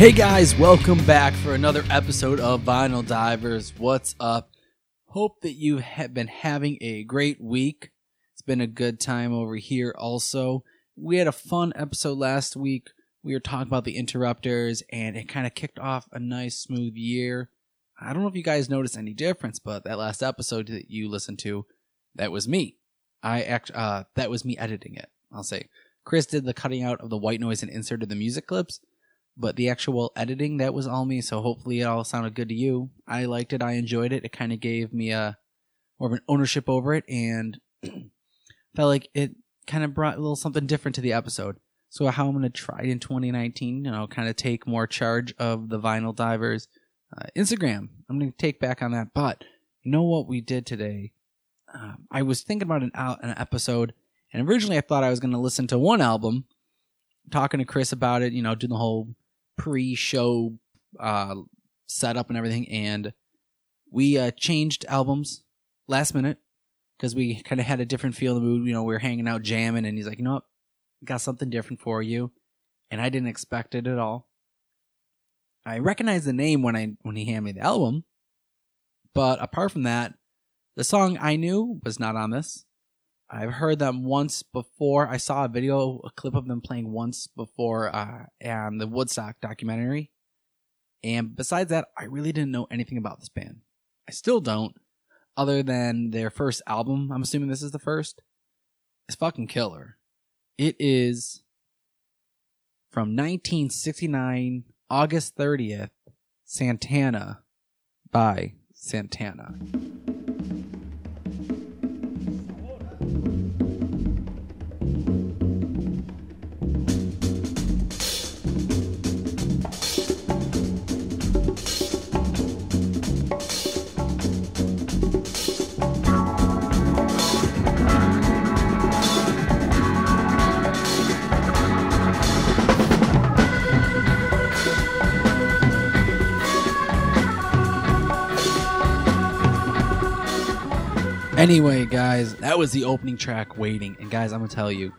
Hey guys, welcome back for another episode of Vinyl Divers. What's up? Hope that you have been having a great week. It's been a good time over here also. We had a fun episode last week. We were talking about the interrupters and it kind of kicked off a nice smooth year. I don't know if you guys noticed any difference, but that last episode that you listened to, that was me. I act uh that was me editing it. I'll say. Chris did the cutting out of the white noise and inserted the music clips but the actual editing that was all me so hopefully it all sounded good to you. I liked it i enjoyed it it kind of gave me a more of an ownership over it and felt like it kind of brought a little something different to the episode. So how i'm going to try in 2019 you know kind of take more charge of the vinyl divers uh, instagram. I'm going to take back on that but you know what we did today? Um, i was thinking about an, an episode and originally i thought i was going to listen to one album talking to chris about it you know doing the whole pre-show uh, setup and everything, and we uh, changed albums last minute because we kind of had a different feel in the mood. You know, we were hanging out jamming, and he's like, "You know what? Got something different for you," and I didn't expect it at all. I recognized the name when I when he handed me the album, but apart from that, the song I knew was not on this. I've heard them once before. I saw a video, a clip of them playing once before uh, and the Woodstock documentary. And besides that, I really didn't know anything about this band. I still don't, other than their first album. I'm assuming this is the first. It's fucking killer. It is from 1969, August 30th, Santana by Santana. Anyway, guys, that was the opening track, Waiting. And guys, I'm gonna tell you,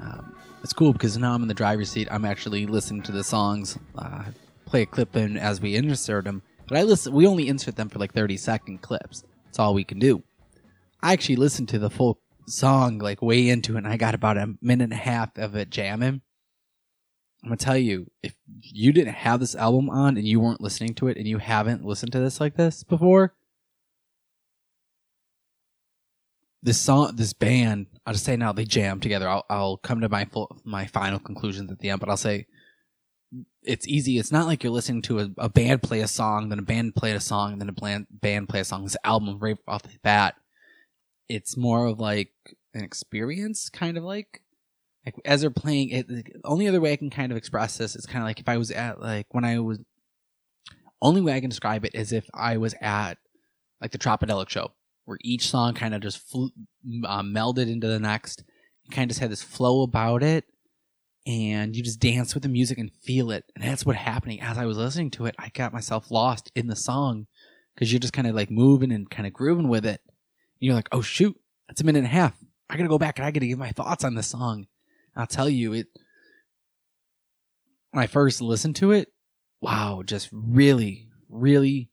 um, it's cool because now I'm in the driver's seat. I'm actually listening to the songs, uh, play a clip in as we insert them. But I listen. We only insert them for like 30 second clips. That's all we can do. I actually listened to the full song like way into it, and I got about a minute and a half of it jamming. I'm gonna tell you, if you didn't have this album on and you weren't listening to it, and you haven't listened to this like this before, this song, this band, I'll just say now they jam together. I'll, I'll come to my full, my final conclusions at the end, but I'll say it's easy. It's not like you're listening to a, a band play a song, then a band play a song, and then a band, band play a song. This album right off the bat, it's more of like an experience, kind of like like as they're playing it. The only other way I can kind of express this is kind of like if I was at like when I was. Only way I can describe it is if I was at like the Tropidelic show where each song kind of just fl- uh, melded into the next. Kind of just had this flow about it, and you just dance with the music and feel it. And that's what happening as I was listening to it. I got myself lost in the song because you're just kind of like moving and kind of grooving with it. And you're like, oh shoot, that's a minute and a half. I gotta go back and I gotta give my thoughts on this song. I'll tell you, it. When I first listened to it, wow, just really, really,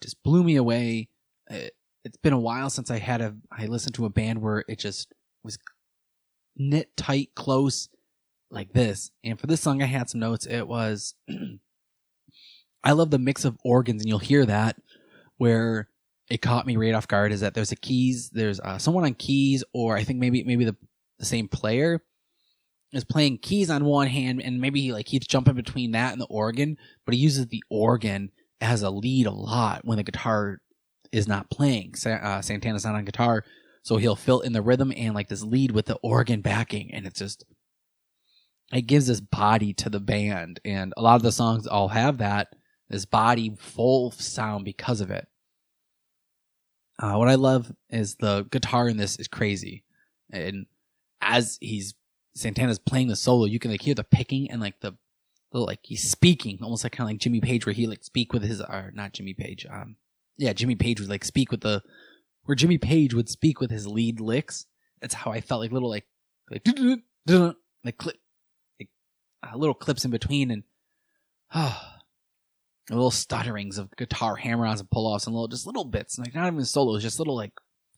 just blew me away. It, it's been a while since I had a I listened to a band where it just was knit tight, close like this. And for this song, I had some notes. It was I love the mix of organs, and you'll hear that where it caught me right off guard is that there's a keys, there's uh, someone on keys, or I think maybe maybe the the same player is playing keys on one hand, and maybe he like keeps jumping between that and the organ, but he uses the organ as a lead a lot when the guitar is not playing. Uh, Santana's not on guitar, so he'll fill in the rhythm and like this lead with the organ backing, and it's just it gives this body to the band, and a lot of the songs all have that this body full sound because of it. Uh, what I love is the guitar in this is crazy, and as he's Santana's playing the solo, you can like hear the picking and like the little like he's speaking, almost like kind of like Jimmy Page, where he like speak with his or not Jimmy Page, um, yeah, Jimmy Page would like speak with the where Jimmy Page would speak with his lead licks. That's how I felt like little like like like clip like uh, little clips in between and ah, little stutterings of guitar hammer-ons and pull-offs and little just little bits, like not even solos, just little like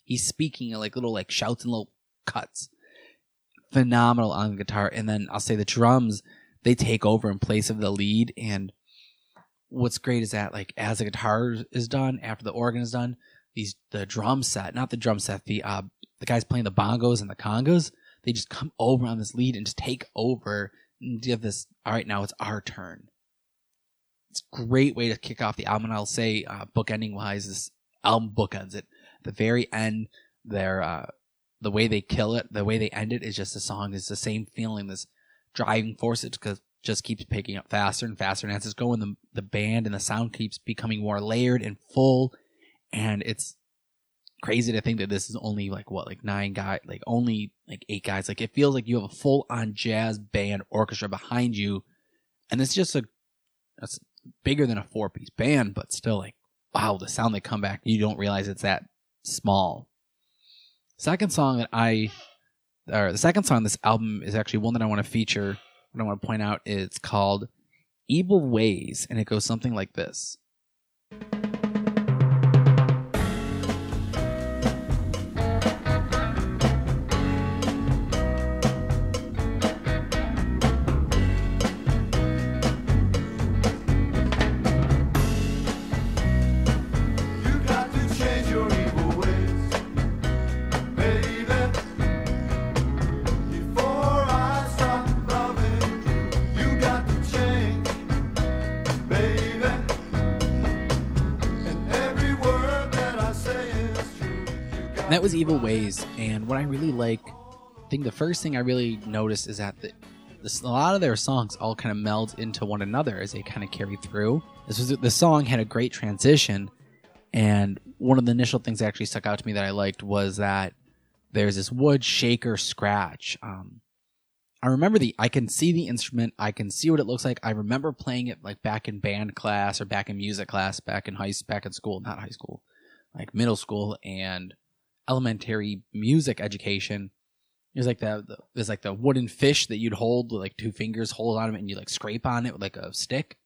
he's speaking and like little like shouts and little cuts. Phenomenal on guitar, and then I'll say the drums they take over in place of the lead. And what's great is that like as the guitar is done, after the organ is done, these the drum set, not the drum set, the uh the guys playing the bongos and the congas, they just come over on this lead and just take over and give this. All right, now it's our turn it's a great way to kick off the album. And I'll say, uh, bookending wise, this album bookends it. The very end, their uh, the way they kill it, the way they end it is just a song. It's the same feeling, this driving force. It just keeps picking up faster and faster. And as it's going, the the band and the sound keeps becoming more layered and full. And it's crazy to think that this is only like what, like nine guys, like only like eight guys. Like it feels like you have a full on jazz band orchestra behind you, and it's just a that's bigger than a four piece band, but still like, wow, the sound they come back, you don't realize it's that small. Second song that I, or the second song on this album is actually one that I want to feature. What I want to point out is called Evil Ways, and it goes something like this. Evil Ways, and what I really like, I think the first thing I really noticed is that the, a lot of their songs all kind of meld into one another as they kind of carry through. This was the song had a great transition, and one of the initial things that actually stuck out to me that I liked was that there's this wood shaker scratch. Um, I remember the I can see the instrument, I can see what it looks like. I remember playing it like back in band class or back in music class, back in high back in school, not high school, like middle school, and elementary music education is like the, the there's like the wooden fish that you'd hold with like two fingers hold on it and you like scrape on it with like a stick.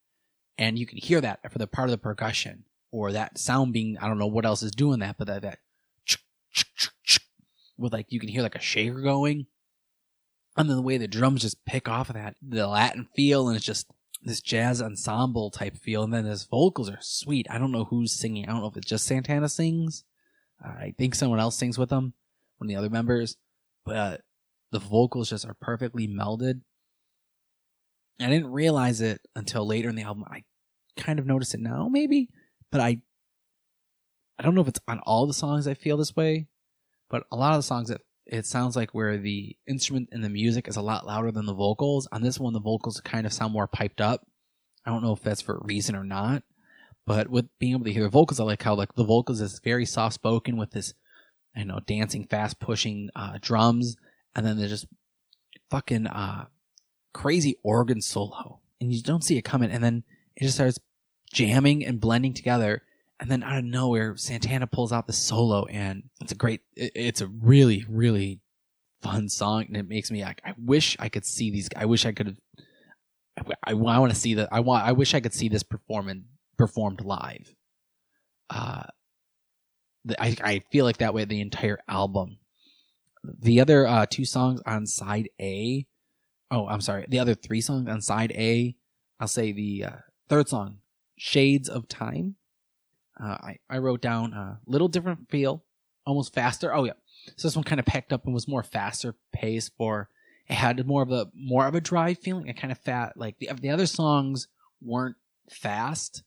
And you can hear that for the part of the percussion or that sound being I don't know what else is doing that but that that with like you can hear like a shaker going. And then the way the drums just pick off of that the Latin feel and it's just this jazz ensemble type feel. And then his vocals are sweet. I don't know who's singing. I don't know if it's just Santana sings I think someone else sings with them, one of the other members, but the vocals just are perfectly melded. I didn't realize it until later in the album. I kind of notice it now, maybe, but I I don't know if it's on all the songs I feel this way, but a lot of the songs it it sounds like where the instrument and the music is a lot louder than the vocals. On this one, the vocals kind of sound more piped up. I don't know if that's for a reason or not, but with being able to hear the vocals, I like how like the vocals is very soft spoken with this, you know, dancing, fast pushing uh, drums, and then there's just fucking uh, crazy organ solo, and you don't see it coming, and then it just starts jamming and blending together, and then out of nowhere, Santana pulls out the solo, and it's a great, it, it's a really, really fun song, and it makes me like, I wish I could see these. I wish I could have. I, I, I want to see that. I want. I wish I could see this performance performed live. Uh, I, I feel like that way the entire album. The other uh, two songs on side A, oh, I'm sorry, the other three songs on side A, I'll say the uh, third song, Shades of Time. Uh, I, I wrote down a little different feel, almost faster. Oh yeah, so this one kind of packed up and was more faster pace for. It had more of a more of a drive feeling. It kind of fat like the the other songs weren't fast,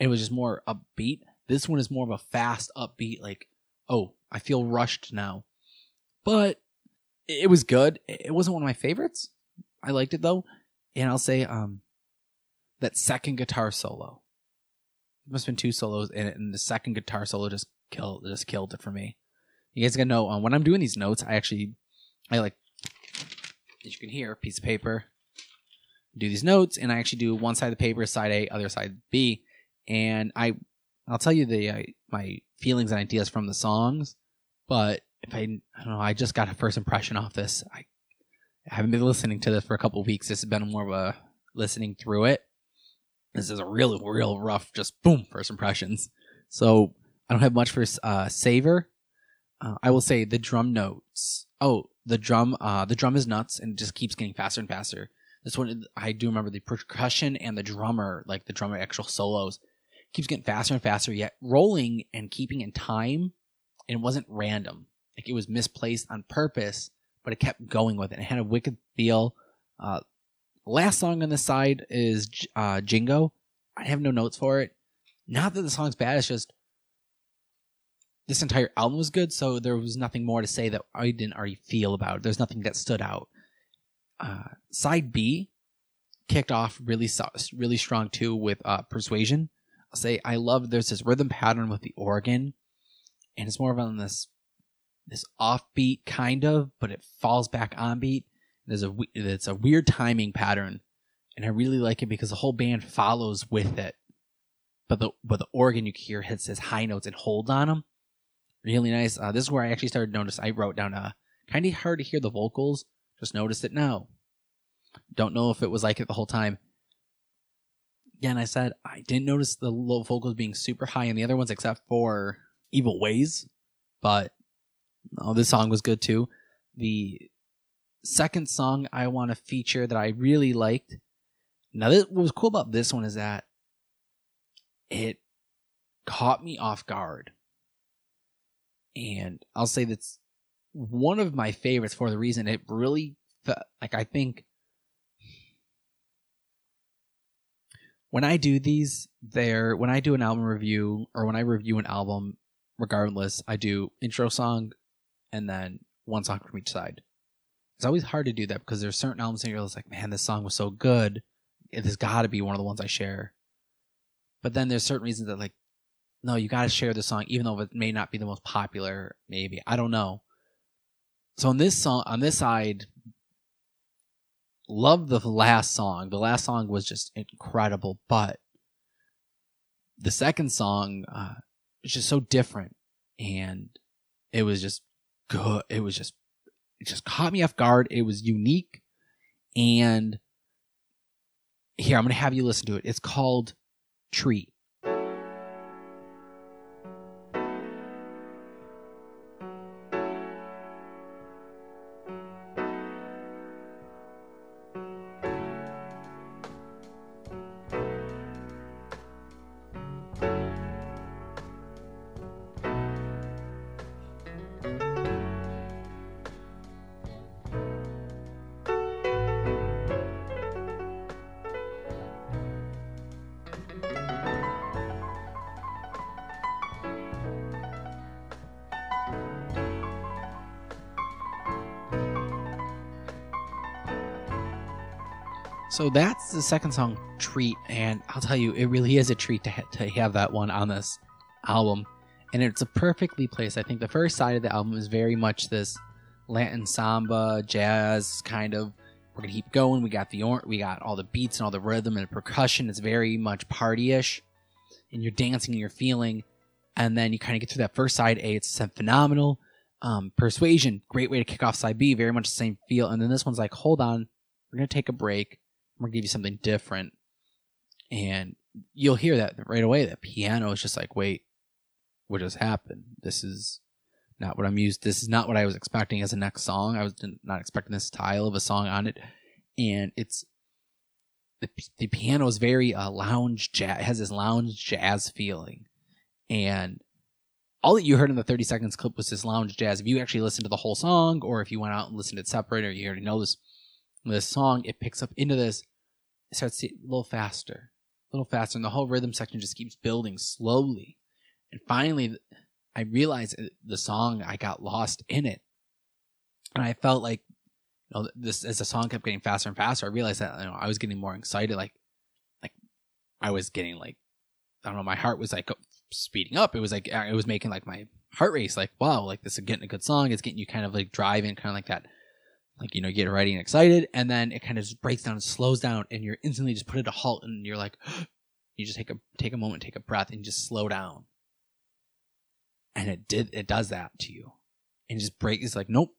it was just more upbeat. This one is more of a fast, upbeat, like, oh, I feel rushed now. But it was good. It wasn't one of my favorites. I liked it though. And I'll say, um, that second guitar solo. There must have been two solos in it, and the second guitar solo just killed just killed it for me. You guys gotta know um, when I'm doing these notes, I actually I like as you can hear, piece of paper, do these notes, and I actually do one side of the paper, side A, other side B, and I I'll tell you the uh, my feelings and ideas from the songs, but if I I don't know, I just got a first impression off this. I, I haven't been listening to this for a couple weeks. This has been more of a listening through it. This is a real, real rough, just boom, first impressions. So I don't have much for uh, Savor. Uh, I will say the drum notes. Oh, the drum, uh, the drum is nuts and just keeps getting faster and faster. This one, I do remember the percussion and the drummer, like the drummer actual solos, keeps getting faster and faster, yet rolling and keeping in time. And it wasn't random. Like it was misplaced on purpose, but it kept going with it. It had a wicked feel. Uh, last song on the side is uh, Jingo. I have no notes for it. Not that the song's bad, it's just this entire album was good, so there was nothing more to say that I didn't already feel about. There's nothing that stood out. Uh, side B kicked off really really strong too with uh, Persuasion. Say I love there's this rhythm pattern with the organ, and it's more of on this this offbeat kind of, but it falls back on beat. There's a it's a weird timing pattern, and I really like it because the whole band follows with it. But the but the organ you hear hits his high notes and holds on them really nice. Uh, this is where I actually started to notice. I wrote down a kind of hard to hear the vocals. Just noticed it now. Don't know if it was like it the whole time. Again, I said I didn't notice the low vocals being super high in the other ones except for Evil Ways, but oh, this song was good too. The second song I want to feature that I really liked. Now, this, what was cool about this one is that it caught me off guard and I'll say that's one of my favorites for the reason it really felt like I think when I do these there when I do an album review or when I review an album regardless I do intro song and then one song from each side it's always hard to do that because there's certain albums and you're just like man this song was so good it has got to be one of the ones I share but then there's certain reasons that like no, you got to share the song, even though it may not be the most popular. Maybe I don't know. So on this song, on this side, love the last song. The last song was just incredible, but the second song uh, is just so different, and it was just good. It was just it just caught me off guard. It was unique, and here I'm gonna have you listen to it. It's called Treat. So that's the second song, Treat, and I'll tell you, it really is a treat to, ha- to have that one on this album. And it's a perfectly placed. I think the first side of the album is very much this Latin samba, jazz kind of. We're gonna keep going. We got the or- we got all the beats and all the rhythm and the percussion. It's very much party-ish, and you're dancing and you're feeling. And then you kind of get through that first side A. It's phenomenal. Um, Persuasion, great way to kick off side B. Very much the same feel. And then this one's like, hold on, we're gonna take a break I'm gonna give you something different. And you'll hear that right away. That piano is just like, wait, what just happened? This is not what I'm used. This is not what I was expecting as a next song. I was not expecting this style of a song on it, and it's the the piano is very uh, lounge jazz. Has this lounge jazz feeling, and all that you heard in the 30 seconds clip was this lounge jazz. If you actually listened to the whole song, or if you went out and listened to it separate, or you already know this this song, it picks up into this, it starts a little faster, a little faster, and the whole rhythm section just keeps building slowly. And finally, I realized the song, I got lost in it. And I felt like, you know, this, as the song kept getting faster and faster, I realized that, you know, I was getting more excited. Like, like, I was getting like, I don't know, my heart was like speeding up. It was like, it was making like my heart race, like, wow, like this is getting a good song. It's getting you kind of like driving, kind of like that like you know, you get ready and excited, and then it kind of just breaks down and slows down, and you're instantly just put it a halt, and you're like, you just take a take a moment, take a breath, and just slow down. And it did it does that to you, and just break. It's like nope,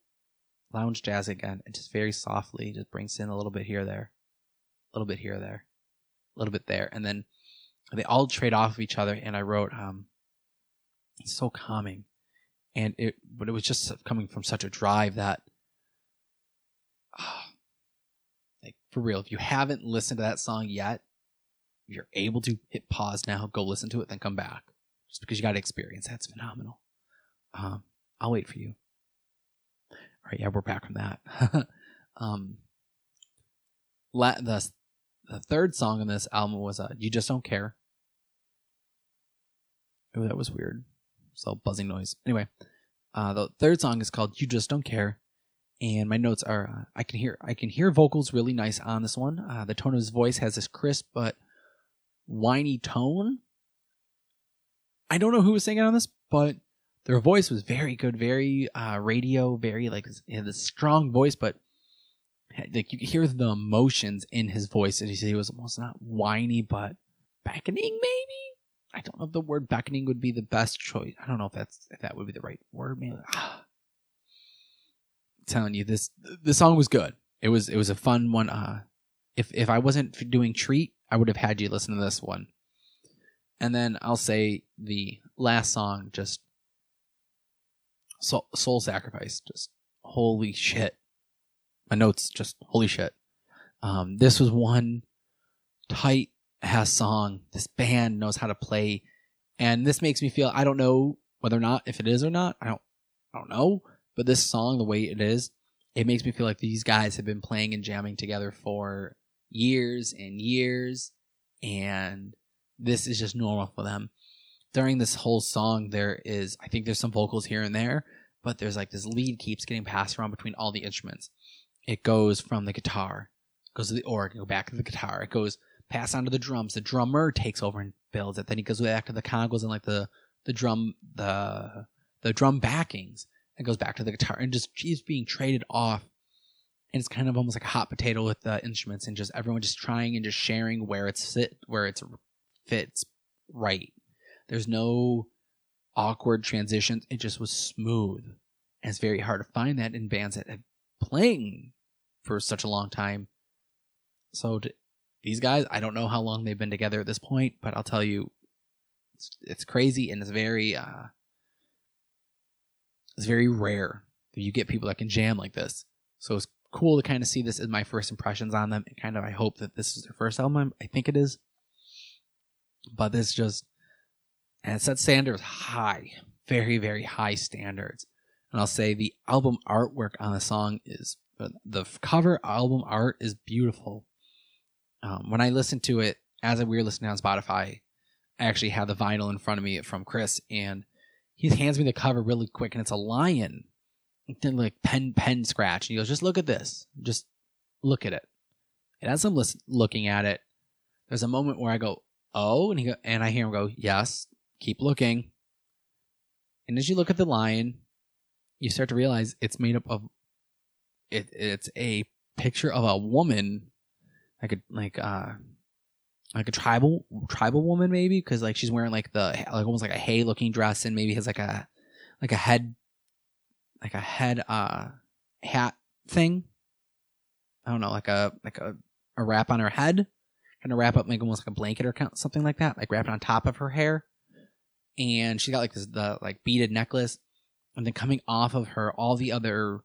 lounge jazz again, and just very softly just brings in a little bit here there, a little bit here there, a little bit there, and then they all trade off of each other. And I wrote, um, "It's so calming," and it, but it was just coming from such a drive that, like for real, if you haven't listened to that song yet, if you're able to hit pause now, go listen to it, then come back, just because you got to experience. That's phenomenal. Um, I'll wait for you. All right, yeah, we're back from that. um, la- the the third song on this album was uh, "You Just Don't Care." Oh, that was weird. So buzzing noise. Anyway, uh, the third song is called "You Just Don't Care," and my notes are: uh, I can hear I can hear vocals really nice on this one. Uh, the tone of his voice has this crisp but whiny tone. I don't know who was singing on this, but their voice was very good, very uh, radio, very like had this strong voice, but like you could hear the emotions in his voice. And he said he was almost not whiny, but beckoning, maybe. I don't know if the word beckoning would be the best choice. I don't know if that's if that would be the right word. Man, ah. Telling you this the song was good. It was it was a fun one. Uh, if if I wasn't doing treat, I would have had you listen to this one. And then I'll say the last song, just soul, soul sacrifice. Just holy shit my notes just holy shit. Um, this was one tight ass song. This band knows how to play, and this makes me feel I don't know whether or not if it is or not. I don't I don't know, but this song the way it is, it makes me feel like these guys have been playing and jamming together for years and years, and this is just normal for them. During this whole song, there is I think there's some vocals here and there, but there's like this lead keeps getting passed around between all the instruments it goes from the guitar, goes to the organ, go back to the guitar. It goes pass on to the drums. The drummer takes over and builds it. Then he goes back to the congos and like the the drum the the drum backings and goes back to the guitar and just keeps being traded off. And it's kind of almost like a hot potato with the instruments and just everyone just trying and just sharing where it's sit where it's fits right. There's no awkward transitions. It just was smooth. And it's very hard to find that in bands that have playing for such a long time. So these guys, I don't know how long they've been together at this point, but I'll tell you, it's, it's crazy and it's very, uh, it's very rare that you get people that can jam like this. So it's cool to kind of see this as my first impressions on them, and kind of I hope that this is their first album. I think it is, but this just and it set standards high, very very high standards. And I'll say the album artwork on the song is the cover album art is beautiful. Um, when I listened to it as we were listening on Spotify, I actually had the vinyl in front of me from Chris, and he hands me the cover really quick, and it's a lion, then like pen pen scratch, and he goes, "Just look at this, just look at it." And as I'm listen, looking at it, there's a moment where I go, "Oh," and he go, and I hear him go, "Yes, keep looking." And as you look at the lion, you start to realize it's made up of it. It's a picture of a woman, like a like uh like a tribal tribal woman maybe because like she's wearing like the like almost like a hay looking dress and maybe has like a like a head like a head uh hat thing. I don't know, like a like a, a wrap on her head, kind of wrap up like almost like a blanket or something like that, like wrap it on top of her hair. And she got like this the like beaded necklace and then coming off of her, all the other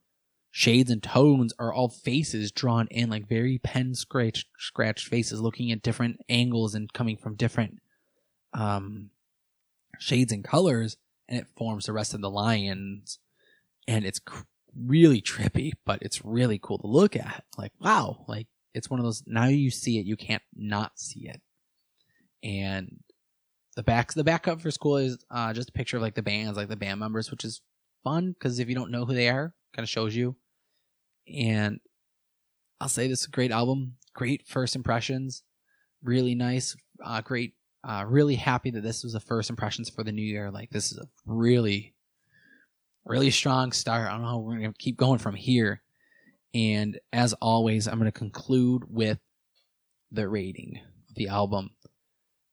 shades and tones are all faces drawn in, like very pen scratch scratched faces, looking at different angles and coming from different um, shades and colors, and it forms the rest of the lions. And it's cr- really trippy, but it's really cool to look at. Like, wow, like it's one of those. Now you see it, you can't not see it. And the back, the back cover for school is uh, just a picture of like the bands, like the band members, which is fun because if you don't know who they are, kind of shows you. And I'll say this is a great album, great first impressions, really nice, uh, great. Uh, really happy that this was the first impressions for the new year. Like this is a really, really strong start. I don't know how we're gonna keep going from here. And as always, I'm gonna conclude with the rating of the album.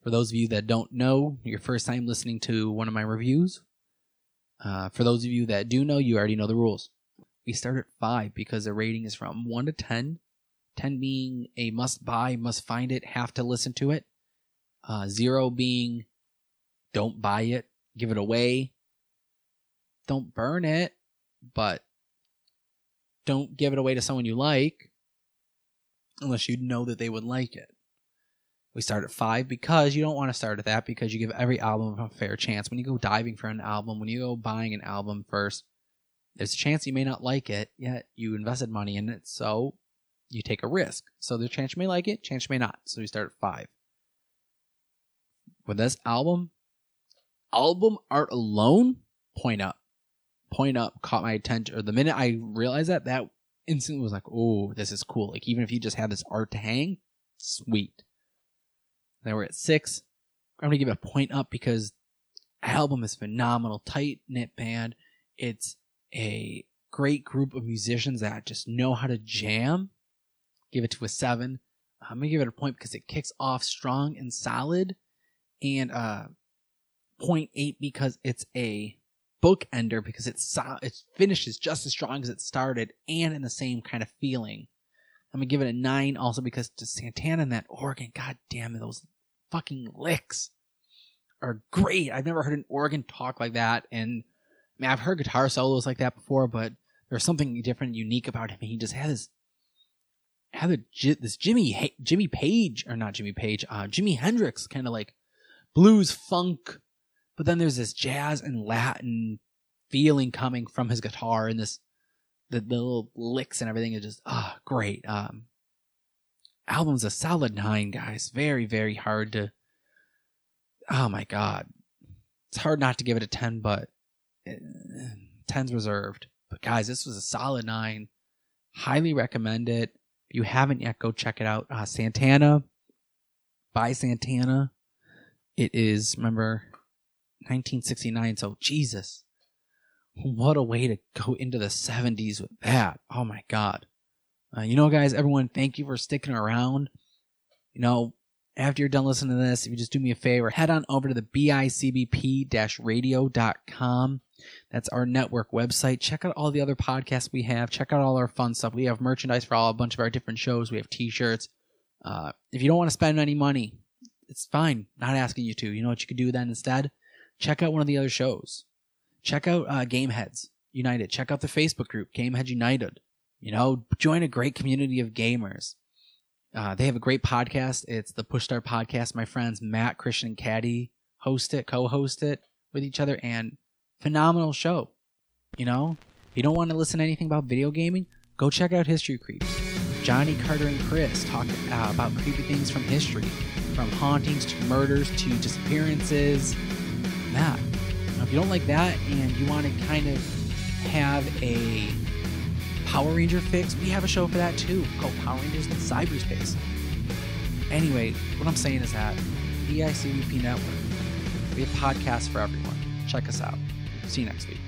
For those of you that don't know, your first time listening to one of my reviews, uh, for those of you that do know, you already know the rules. We start at five because the rating is from one to ten. 10 being a must buy, must find it, have to listen to it. Uh, zero being don't buy it, give it away. Don't burn it, but don't give it away to someone you like unless you know that they would like it. We start at five because you don't want to start at that because you give every album a fair chance. When you go diving for an album, when you go buying an album first, there's a chance you may not like it, yet you invested money in it, so you take a risk. So the chance you may like it, chance you may not. So we start at five. With this album, album art alone, point up. Point up caught my attention. Or the minute I realized that, that instantly was like, oh, this is cool. Like even if you just had this art to hang, sweet. Then we're at six. I'm gonna give it a point up because album is phenomenal, tight knit band. It's a great group of musicians that just know how to jam. Give it to a seven. I'm gonna give it a point because it kicks off strong and solid, and uh, 0.8 because it's a bookender because it's so- it finishes just as strong as it started and in the same kind of feeling. I'm gonna give it a nine also because to Santana and that organ, god damn it, those fucking licks are great. I've never heard an organ talk like that, and mean I've heard guitar solos like that before, but there's something different, unique about him. He just has had a, this Jimmy Jimmy Page or not Jimmy Page, uh, Jimi Hendrix kind of like blues funk, but then there's this jazz and Latin feeling coming from his guitar and this the, the little licks and everything is just ah oh, great. Um, album's a solid nine, guys. Very very hard to. Oh my god, it's hard not to give it a ten, but uh, ten's reserved. But guys, this was a solid nine. Highly recommend it. If you haven't yet, go check it out. Uh, Santana by Santana. It is, remember, 1969. So, Jesus. What a way to go into the 70s with that. Oh my God. Uh, you know, guys, everyone, thank you for sticking around. You know, after you're done listening to this, if you just do me a favor, head on over to the bicbp-radio.com. That's our network website. Check out all the other podcasts we have. Check out all our fun stuff. We have merchandise for all a bunch of our different shows. We have t-shirts. Uh, if you don't want to spend any money, it's fine. Not asking you to. You know what you could do then instead? Check out one of the other shows. Check out uh, Gameheads United. Check out the Facebook group Gameheads United. You know, join a great community of gamers. Uh, they have a great podcast. It's the Push Start Podcast. My friends Matt, Christian, and Caddy host it, co-host it with each other, and phenomenal show. You know, if you don't want to listen to anything about video gaming, go check out History Creeps. Johnny Carter and Chris talk uh, about creepy things from history, from hauntings to murders to disappearances. That. Now, if you don't like that and you want to kind of have a Power Ranger fix, we have a show for that too called Power Rangers in Cyberspace. Anyway, what I'm saying is that BICBP Network, we have podcasts for everyone. Check us out. See you next week.